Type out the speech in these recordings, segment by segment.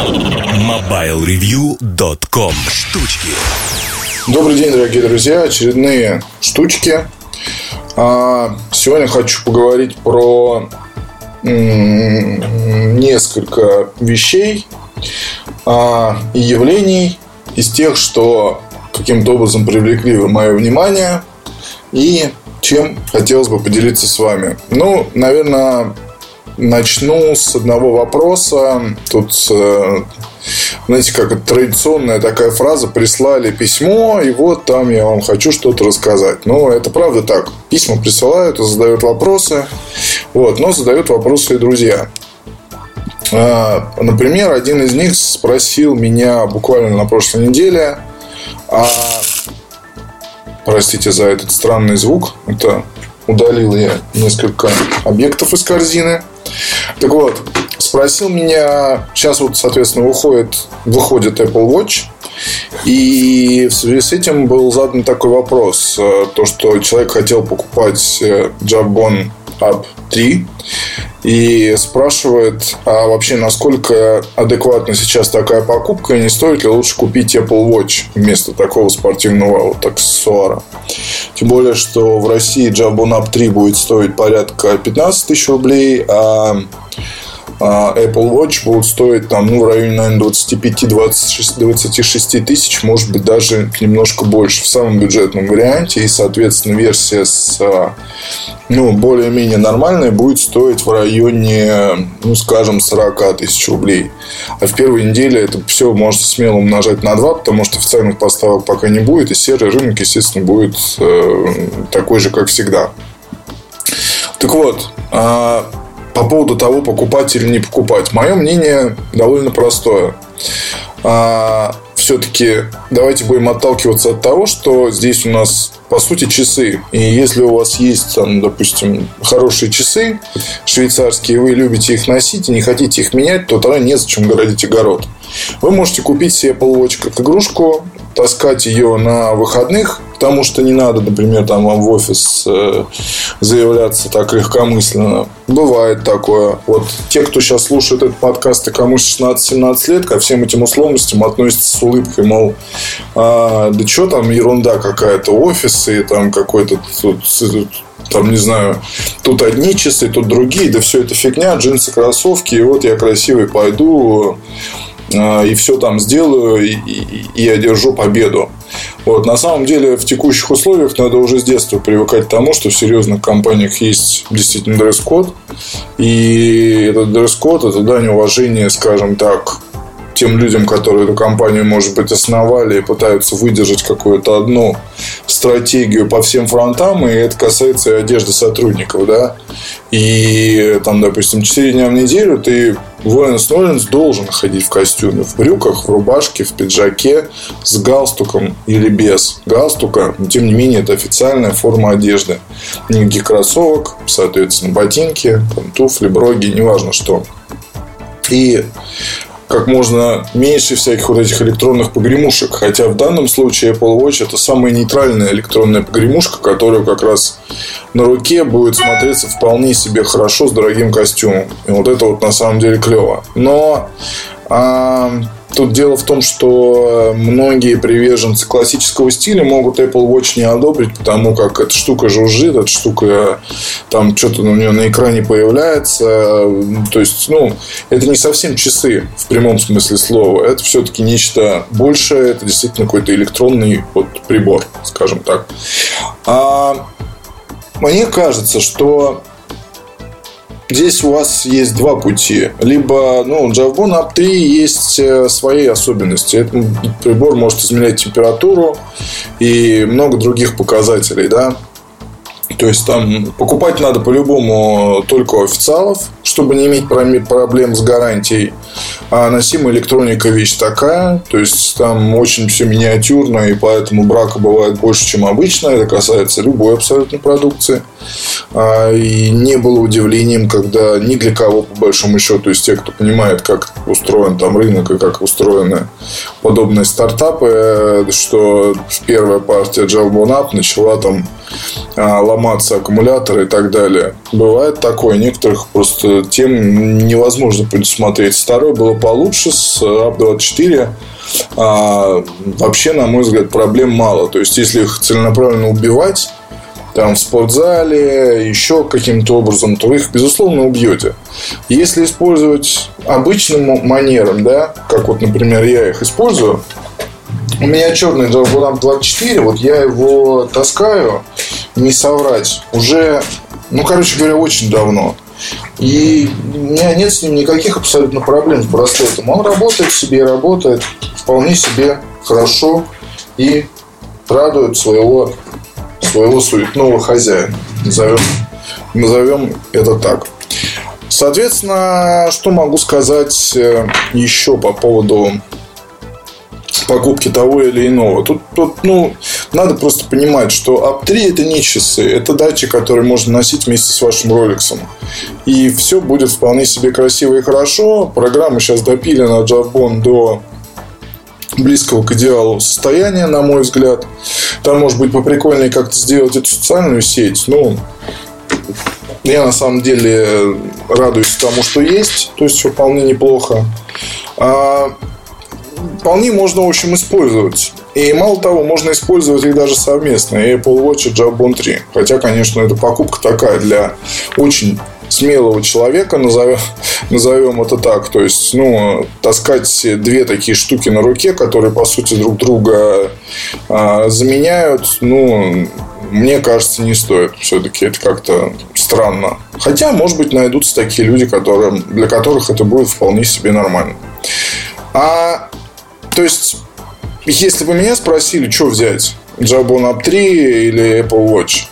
MobileReview.com Штучки Добрый день, дорогие друзья. Очередные штучки. А, сегодня хочу поговорить про несколько вещей а, и явлений из тех, что каким-то образом привлекли мое внимание и чем хотелось бы поделиться с вами. Ну, наверное, начну с одного вопроса. Тут, э, знаете, как традиционная такая фраза «прислали письмо, и вот там я вам хочу что-то рассказать». Ну, это правда так. Письма присылают задают вопросы. Вот, но задают вопросы и друзья. А, например, один из них спросил меня буквально на прошлой неделе, а Простите за этот странный звук. Это удалил я несколько объектов из корзины. Так вот, спросил меня, сейчас вот, соответственно, выходит, выходит Apple Watch, и в связи с этим был задан такой вопрос, э, то, что человек хотел покупать э, Jabon Up 3 и спрашивает, а вообще насколько адекватна сейчас такая покупка и не стоит ли лучше купить Apple Watch вместо такого спортивного вот аксессуара. Тем более, что в России Jabon Up 3 будет стоить порядка 15 тысяч рублей, а Apple Watch будут стоить там, ну, в районе, наверное, 25-26 тысяч, может быть, даже немножко больше в самом бюджетном варианте. И, соответственно, версия с, а, ну, более-менее нормальной будет стоить в районе, ну, скажем, 40 тысяч рублей. А в первой неделе это все можно смело умножать на 2, потому что официальных поставок пока не будет, и серый рынок, естественно, будет э, такой же, как всегда. Так вот, а, по поводу того, покупать или не покупать. Мое мнение довольно простое. А, все-таки давайте будем отталкиваться от того, что здесь у нас по сути часы. И если у вас есть, там, допустим, хорошие часы швейцарские, вы любите их носить и не хотите их менять, то тогда незачем городить огород. Вы можете купить себе Apple как игрушку, таскать ее на выходных, потому что не надо, например, там вам в офис э, заявляться так легкомысленно. Бывает такое. Вот те, кто сейчас слушает этот подкаст, и кому 16-17 лет, ко всем этим условностям относятся с улыбкой, мол, а, да что там, ерунда какая-то, офисы, там какой-то тут там, не знаю, тут одни часы, тут другие, да все это фигня, джинсы, кроссовки, и вот я красивый пойду, а, и все там сделаю и, и, и одержу победу. Вот. На самом деле, в текущих условиях надо уже с детства привыкать к тому, что в серьезных компаниях есть действительно дресс-код. И этот дресс-код – это дань уважения, скажем так, тем людям, которые эту компанию, может быть, основали и пытаются выдержать какую-то одну стратегию по всем фронтам, и это касается и одежды сотрудников, да. И там, допустим, 4 дня в неделю ты Воинс Ноленс должен ходить в костюме, в брюках, в рубашке, в пиджаке, с галстуком или без галстука. Но, тем не менее, это официальная форма одежды. Никаких кроссовок, соответственно, ботинки, там, туфли, броги, неважно что. И как можно меньше всяких вот этих электронных погремушек. Хотя в данном случае Apple Watch это самая нейтральная электронная погремушка, которая как раз на руке будет смотреться вполне себе хорошо с дорогим костюмом. И вот это вот на самом деле клево. Но а, Тут дело в том, что многие приверженцы классического стиля могут Apple Watch не одобрить, потому как эта штука жужжит, эта штука там что-то у нее на экране появляется. То есть, ну, это не совсем часы в прямом смысле слова. Это все-таки нечто большее. Это действительно какой-то электронный вот прибор, скажем так. А мне кажется, что Здесь у вас есть два пути. Либо, ну, Jawbone Up 3 есть э, свои особенности. Этот прибор может измерять температуру и много других показателей, да. То есть там покупать надо по-любому только официалов, чтобы не иметь проблем с гарантией. А носимая электроника вещь такая, то есть там очень все миниатюрно, и поэтому брака бывает больше, чем обычно. Это касается любой абсолютно продукции. А, и не было удивлением, когда ни для кого, по большому счету, из тех, кто понимает, как устроен там рынок и как устроены подобные стартапы, что первая партия Jawbone Up начала там ломаться аккумуляторы и так далее. Бывает такое. Некоторых просто тем невозможно предусмотреть. Второе было получше с App 24 а, вообще, на мой взгляд, проблем мало. То есть, если их целенаправленно убивать, там в спортзале, еще каким-то образом, то вы их, безусловно, убьете. Если использовать обычным манером, да, как вот, например, я их использую, у меня черный Dragon 24, вот я его таскаю, не соврать, уже, ну, короче говоря, очень давно. И у меня нет с ним никаких абсолютно проблем с браслетом. Он работает себе, работает вполне себе хорошо и радует своего, своего суетного хозяина. Назовем, назовем это так. Соответственно, что могу сказать э, еще по поводу покупки того или иного. Тут, тут ну, надо просто понимать, что АП-3 это не часы, это датчик, который можно носить вместе с вашим роликсом. И все будет вполне себе красиво и хорошо. Программа сейчас допилена Jawbone до близкого к идеалу состояния, на мой взгляд. Там, может быть, поприкольнее как-то сделать эту социальную сеть. Ну, я на самом деле радуюсь тому, что есть. То есть, вполне неплохо. А вполне можно, в общем, использовать. И мало того, можно использовать их даже совместно. И Apple Watch и Jabon 3. Хотя, конечно, это покупка такая для очень смелого человека, назовем, назовем это так. То есть, ну, таскать две такие штуки на руке, которые, по сути, друг друга а, заменяют, ну, мне кажется, не стоит. Все-таки это как-то странно. Хотя, может быть, найдутся такие люди, которые, для которых это будет вполне себе нормально. А то есть, если бы меня спросили, что взять, Jabon Up 3 или Apple Watch,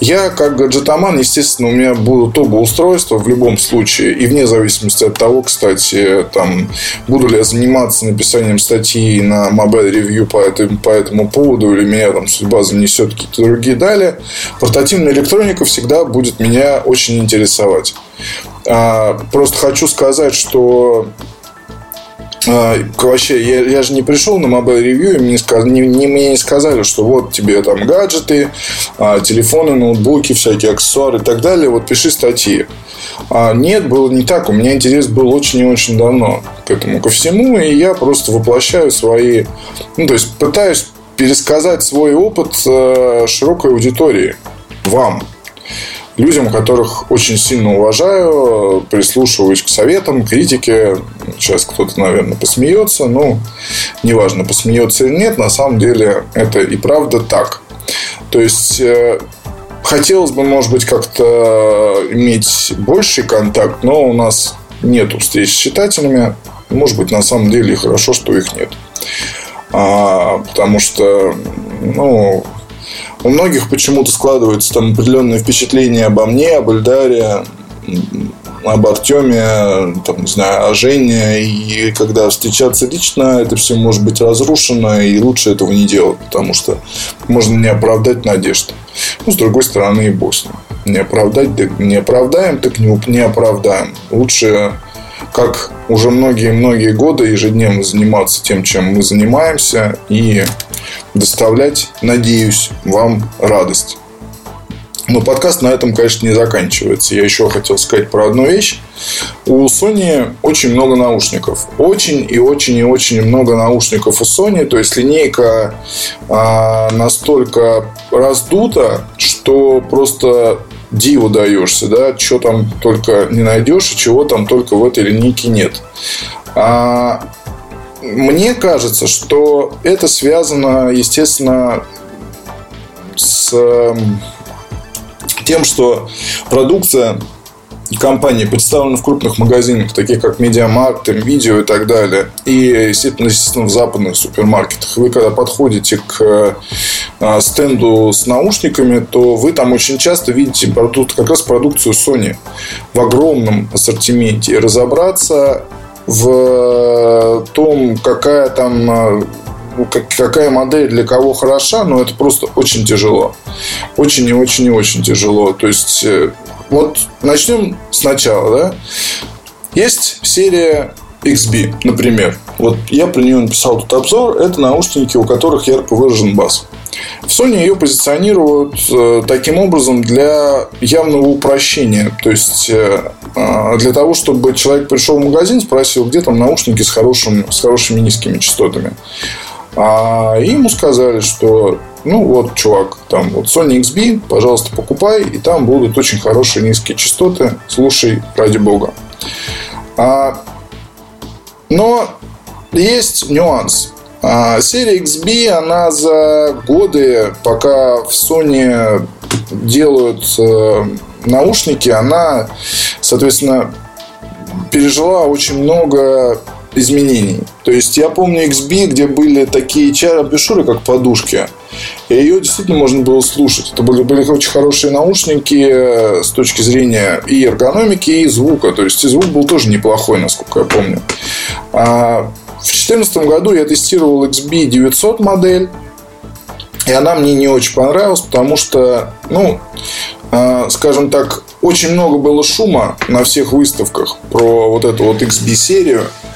я, как гаджетоман, естественно, у меня будут оба устройства в любом случае. И вне зависимости от того, кстати, там, буду ли я заниматься написанием статьи на Mobile Review по этому, по этому поводу, или меня там судьба занесет какие-то другие далее, портативная электроника всегда будет меня очень интересовать. А, просто хочу сказать, что а, вообще, я, я же не пришел на Mobile Review, и мне, не, не, мне не сказали, что вот тебе там гаджеты, а, телефоны, ноутбуки, всякие аксессуары и так далее, вот пиши статьи. А нет, было не так. У меня интерес был очень и очень давно к этому, ко всему, и я просто воплощаю свои, ну, то есть пытаюсь пересказать свой опыт э, широкой аудитории, вам, людям, которых очень сильно уважаю, прислушиваюсь к советам, критике. Сейчас кто-то, наверное, посмеется, но неважно, посмеется или нет, на самом деле это и правда так. То есть э, хотелось бы, может быть, как-то иметь больший контакт, но у нас нет встреч с читателями. Может быть, на самом деле хорошо, что их нет. А, потому что, ну, у многих почему-то складывается там определенное впечатление обо мне, об Эльдаре, об Артеме, там, не знаю, о Жене. И когда встречаться лично, это все может быть разрушено, и лучше этого не делать, потому что можно не оправдать надежд. Ну, с другой стороны, и бог Не оправдать, так не оправдаем, так не, не оправдаем. Лучше как уже многие-многие годы ежедневно заниматься тем, чем мы занимаемся, и доставлять, надеюсь, вам радость. Но подкаст на этом, конечно, не заканчивается. Я еще хотел сказать про одну вещь. У Sony очень много наушников. Очень и очень и очень много наушников у Sony. То есть линейка а, настолько раздута, что просто диву даешься, да, что там только не найдешь и чего там только в этой линейке нет. А мне кажется, что это связано, естественно, с эм, тем, что продукция компании представлены в крупных магазинах, таких как Медиамаркт, Видео и так далее. И, естественно, естественно, в западных супермаркетах. Вы, когда подходите к э, стенду с наушниками, то вы там очень часто видите продукт, как раз продукцию Sony в огромном ассортименте. И разобраться в том, какая там э, какая модель для кого хороша, но это просто очень тяжело. Очень и очень и очень тяжело. То есть, э, вот начнем сначала, да. Есть серия XB, например. Вот я про нее написал тут обзор. Это наушники, у которых ярко выражен бас. В Sony ее позиционируют э, таким образом для явного упрощения. То есть, э, э, для того, чтобы человек пришел в магазин, спросил, где там наушники с, хорошим, с хорошими низкими частотами. А ему сказали, что ну вот, чувак, там вот Sony XB, пожалуйста, покупай, и там будут очень хорошие низкие частоты. Слушай, ради бога. А, но есть нюанс. А серия XB, она за годы, пока в Sony делают э, наушники, она, соответственно, пережила очень много изменений. То есть я помню XB, где были такие чары как подушки. И ее действительно можно было слушать. Это были, были очень хорошие наушники э, с точки зрения и эргономики, и звука. То есть и звук был тоже неплохой, насколько я помню. А в 2014 году я тестировал XB 900 модель. И она мне не очень понравилась, потому что, ну, э, скажем так, очень много было шума на всех выставках про вот эту вот XB-серию.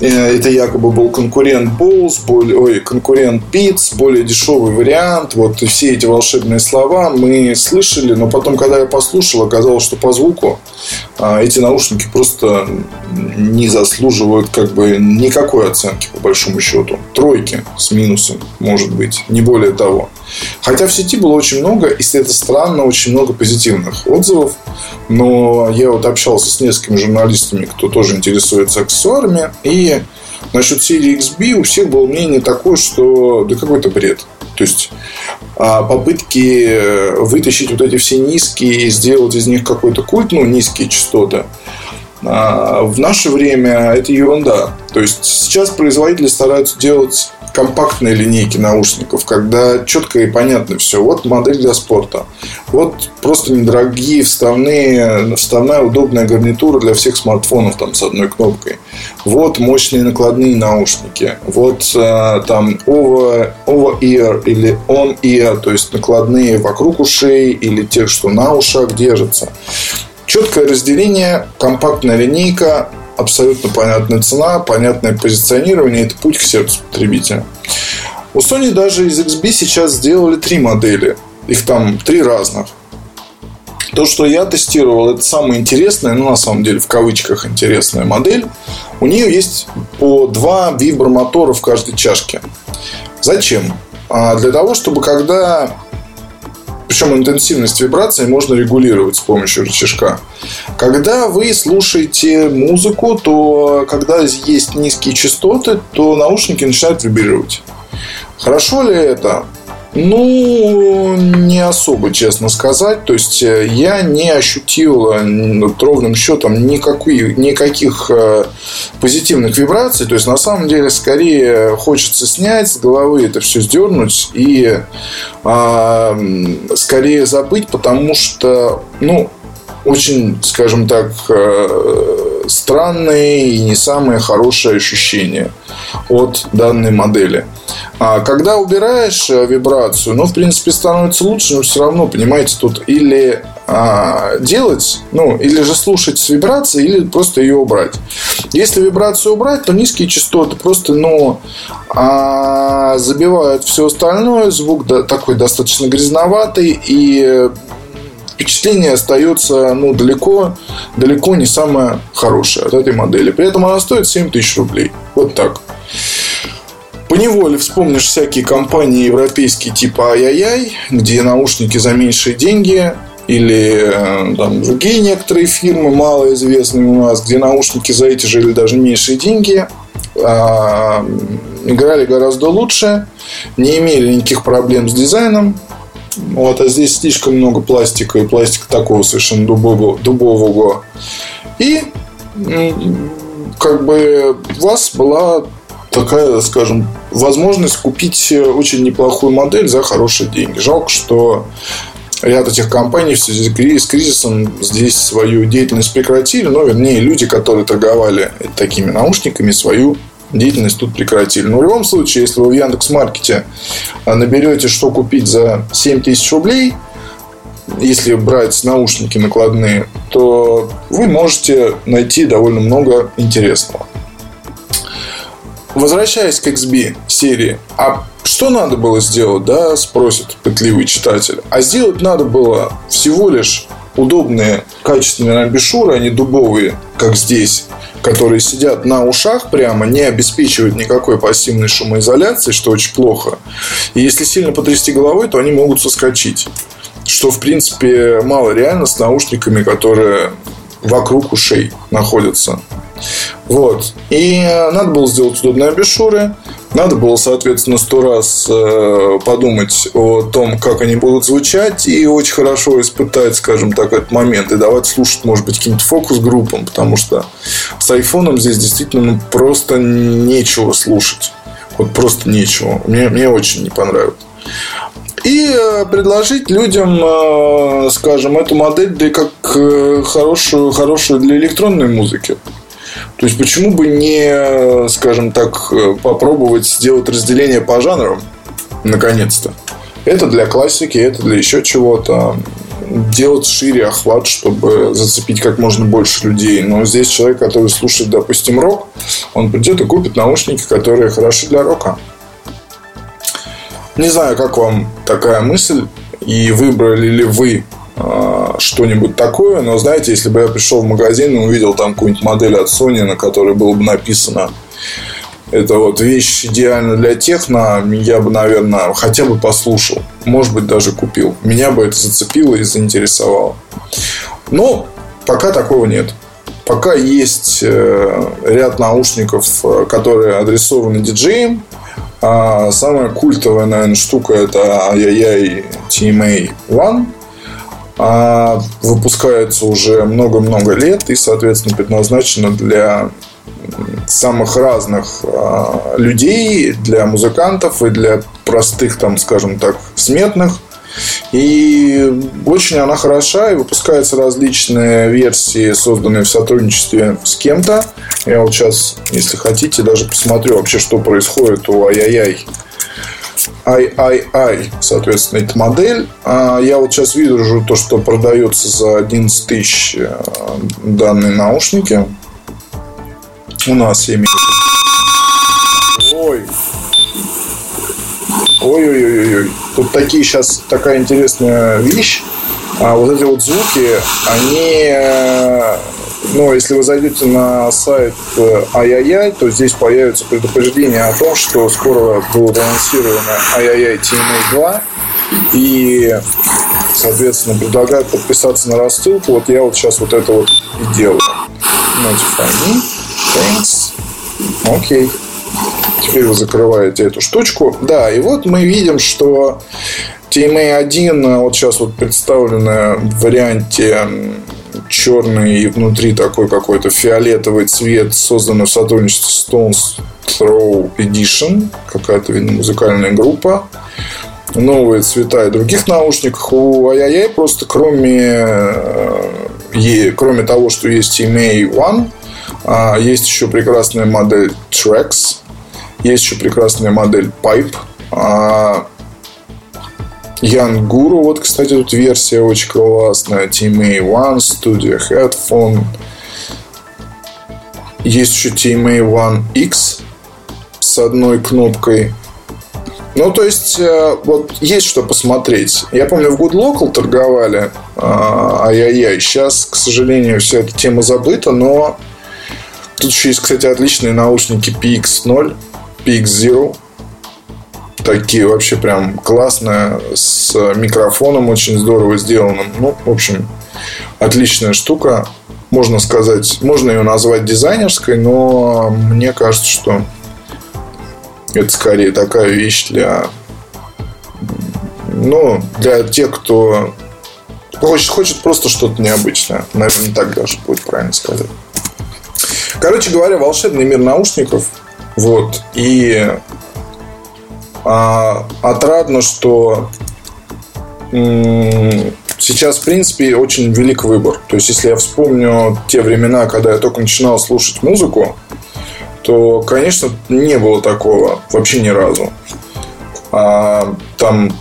это якобы был конкурент Bose, более, ой, конкурент Beats, более дешевый вариант. Вот и все эти волшебные слова мы слышали, но потом, когда я послушал, оказалось, что по звуку а, эти наушники просто не заслуживают как бы никакой оценки по большому счету. Тройки с минусом, может быть, не более того. Хотя в сети было очень много, если это странно, очень много позитивных отзывов. Но я вот общался с несколькими журналистами, кто тоже интересуется аксессуарами. И насчет серии XB у всех было мнение такое, что да какой-то бред. То есть а, попытки вытащить вот эти все низкие и сделать из них какой-то культ, ну, низкие частоты, а, в наше время это ерунда. То есть сейчас производители стараются делать компактные линейки наушников, когда четко и понятно все. Вот модель для спорта. Вот просто недорогие вставные, вставная удобная гарнитура для всех смартфонов там с одной кнопкой. Вот мощные накладные наушники. Вот э, там over, over ear или on ear, то есть накладные вокруг ушей или тех, что на ушах держатся. Четкое разделение, компактная линейка, абсолютно понятная цена, понятное позиционирование. Это путь к сердцу потребителя. У Sony даже из XB сейчас сделали три модели. Их там три разных. То, что я тестировал, это самая интересная, ну, на самом деле, в кавычках интересная модель. У нее есть по два вибромотора в каждой чашке. Зачем? А для того, чтобы когда причем интенсивность вибрации можно регулировать с помощью рычажка. Когда вы слушаете музыку, то когда есть низкие частоты, то наушники начинают вибрировать. Хорошо ли это? Ну, не особо, честно сказать. То есть, э, я не ощутил э, ровным счетом никакой, никаких э, позитивных вибраций. То есть, на самом деле, скорее хочется снять с головы это все сдернуть и а, скорее забыть, потому что, ну, очень, скажем так, странные и не самые хорошие ощущения от данной модели. А когда убираешь э, вибрацию, ну, в принципе, становится лучше, но все равно, понимаете, тут или а, делать, ну, или же слушать с вибрацией, или просто ее убрать. Если вибрацию убрать, то низкие частоты просто, ну, а, забивают все остальное, звук да, такой достаточно грязноватый, и впечатление остается ну, далеко, далеко не самое хорошее от этой модели. При этом она стоит 7 тысяч рублей. Вот так. По неволе вспомнишь всякие компании европейские типа Ай-Яй-Яй, где наушники за меньшие деньги, или э, там, другие некоторые фирмы, малоизвестные у нас, где наушники за эти же или даже меньшие деньги а, играли гораздо лучше, не имели никаких проблем с дизайном, вот, а здесь слишком много пластика и пластика такого совершенно дубового. дубового. И как бы у вас была такая, скажем, возможность купить очень неплохую модель за хорошие деньги. Жалко, что ряд этих компаний в связи с кризисом здесь свою деятельность прекратили, но, вернее, люди, которые торговали такими наушниками, свою деятельность тут прекратили. Но в любом случае, если вы в Яндекс.Маркете наберете, что купить за 7 тысяч рублей, если брать наушники накладные, то вы можете найти довольно много интересного. Возвращаясь к XB серии, а что надо было сделать, да, спросит пытливый читатель. А сделать надо было всего лишь удобные, качественные амбишуры, а не дубовые, как здесь, которые сидят на ушах прямо, не обеспечивают никакой пассивной шумоизоляции, что очень плохо. И если сильно потрясти головой, то они могут соскочить. Что, в принципе, мало реально с наушниками, которые вокруг ушей находятся. Вот. И надо было сделать удобные абишуры. Надо было, соответственно, сто раз э, подумать о том, как они будут звучать, и очень хорошо испытать, скажем так, этот момент, и давать слушать, может быть, каким-то фокус-группам, потому что с айфоном здесь действительно ну, просто нечего слушать. Вот просто нечего. Мне, мне очень не понравилось. И э, предложить людям, э, скажем, эту модель да как хорошую, хорошую для электронной музыки. То есть, почему бы не, скажем так, попробовать сделать разделение по жанрам, наконец-то. Это для классики, это для еще чего-то. Делать шире охват, чтобы зацепить как можно больше людей. Но здесь человек, который слушает, допустим, рок, он придет и купит наушники, которые хороши для рока. Не знаю, как вам такая мысль, и выбрали ли вы а, что-нибудь такое. Но, знаете, если бы я пришел в магазин и увидел там какую-нибудь модель от Sony, на которой было бы написано это вот вещь идеально для техно, я бы, наверное, хотя бы послушал. Может быть, даже купил. Меня бы это зацепило и заинтересовало. Но пока такого нет. Пока есть э, ряд наушников, э, которые адресованы диджеям. А самая культовая, наверное, штука это ай-яй-яй TMA One – а выпускается уже много-много лет и, соответственно, предназначена для самых разных а, людей, для музыкантов и для простых, там, скажем так, смертных. И очень она хороша, и выпускаются различные версии, созданные в сотрудничестве с кем-то. Я вот сейчас, если хотите, даже посмотрю вообще, что происходит у Ай-Яй-Яй III, соответственно, эта модель. А я вот сейчас вижу то, что продается за 11 тысяч э, данные наушники. У нас имею Ой. Ой-ой-ой-ой. Тут такие сейчас такая интересная вещь. А вот эти вот звуки, они э, но если вы зайдете на сайт Ай-Яй-Яй, то здесь появится предупреждение о том, что скоро будет анонсировано Ай-Яй-Яй TMA 2. И, соответственно, предлагают подписаться на рассылку. Вот я вот сейчас вот это вот и делаю. Notify me. Thanks. Окей. Okay. Теперь вы закрываете эту штучку. Да, и вот мы видим, что TMA 1 вот сейчас вот представлена в варианте черный и внутри такой какой-то фиолетовый цвет, созданный в сотрудничестве с Stones Throw Edition, какая-то, видно, музыкальная группа. Новые цвета и других наушников. У ай просто кроме, э, кроме того, что есть EMA One, а, есть еще прекрасная модель Trax, есть еще прекрасная модель Pipe, Янгуру. Вот, кстати, тут версия очень классная. TMA One, Studio Headphone. Есть еще TMA One X с одной кнопкой. Ну, то есть, э, вот есть что посмотреть. Я помню, в Good Local торговали. А, ай-яй-яй. Сейчас, к сожалению, вся эта тема забыта, но тут еще есть, кстати, отличные наушники PX0, PX0 такие вообще прям классные, с микрофоном очень здорово сделанным. Ну, в общем, отличная штука. Можно сказать, можно ее назвать дизайнерской, но мне кажется, что это скорее такая вещь для ну, для тех, кто хочет, хочет просто что-то необычное. Наверное, так даже будет правильно сказать. Короче говоря, волшебный мир наушников. Вот. И а, отрадно, что сейчас, в принципе, очень велик выбор. То есть, если я вспомню те времена, когда я только начинал слушать музыку, то, конечно, не было такого вообще ни разу. А, там,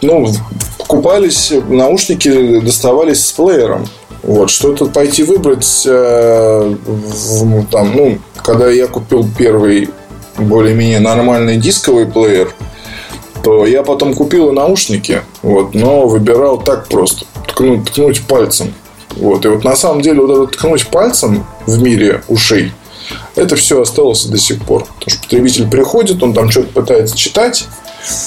ну, покупались наушники, доставались с плеером. Вот, что-то пойти выбрать, э, в, там, ну, когда я купил первый более-менее нормальный дисковый плеер, то я потом купил и наушники, вот, но выбирал так просто, ткнуть, ткнуть пальцем. Вот, и вот на самом деле вот это ткнуть пальцем в мире ушей, это все осталось до сих пор. Потому что потребитель приходит, он там что-то пытается читать,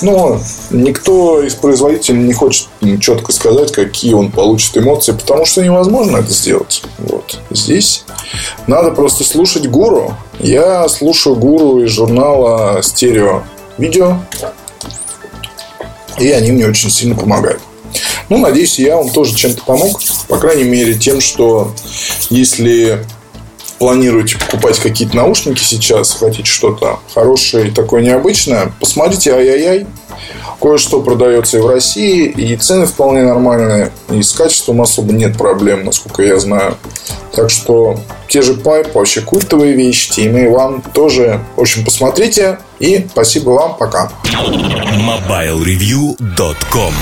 но никто из производителей не хочет четко сказать, какие он получит эмоции, потому что невозможно это сделать. Вот. Здесь надо просто слушать гуру. Я слушаю гуру из журнала Стерео Видео. И они мне очень сильно помогают. Ну, надеюсь, я вам тоже чем-то помог. По крайней мере, тем, что если планируете покупать какие-то наушники сейчас, хотите что-то хорошее и такое необычное, посмотрите ай-яй-яй. Кое-что продается и в России, и цены вполне нормальные, и с качеством особо нет проблем, насколько я знаю. Так что те же пайп, вообще культовые вещи, TMA One тоже. В общем, посмотрите. И спасибо вам. Пока. MobileReview.com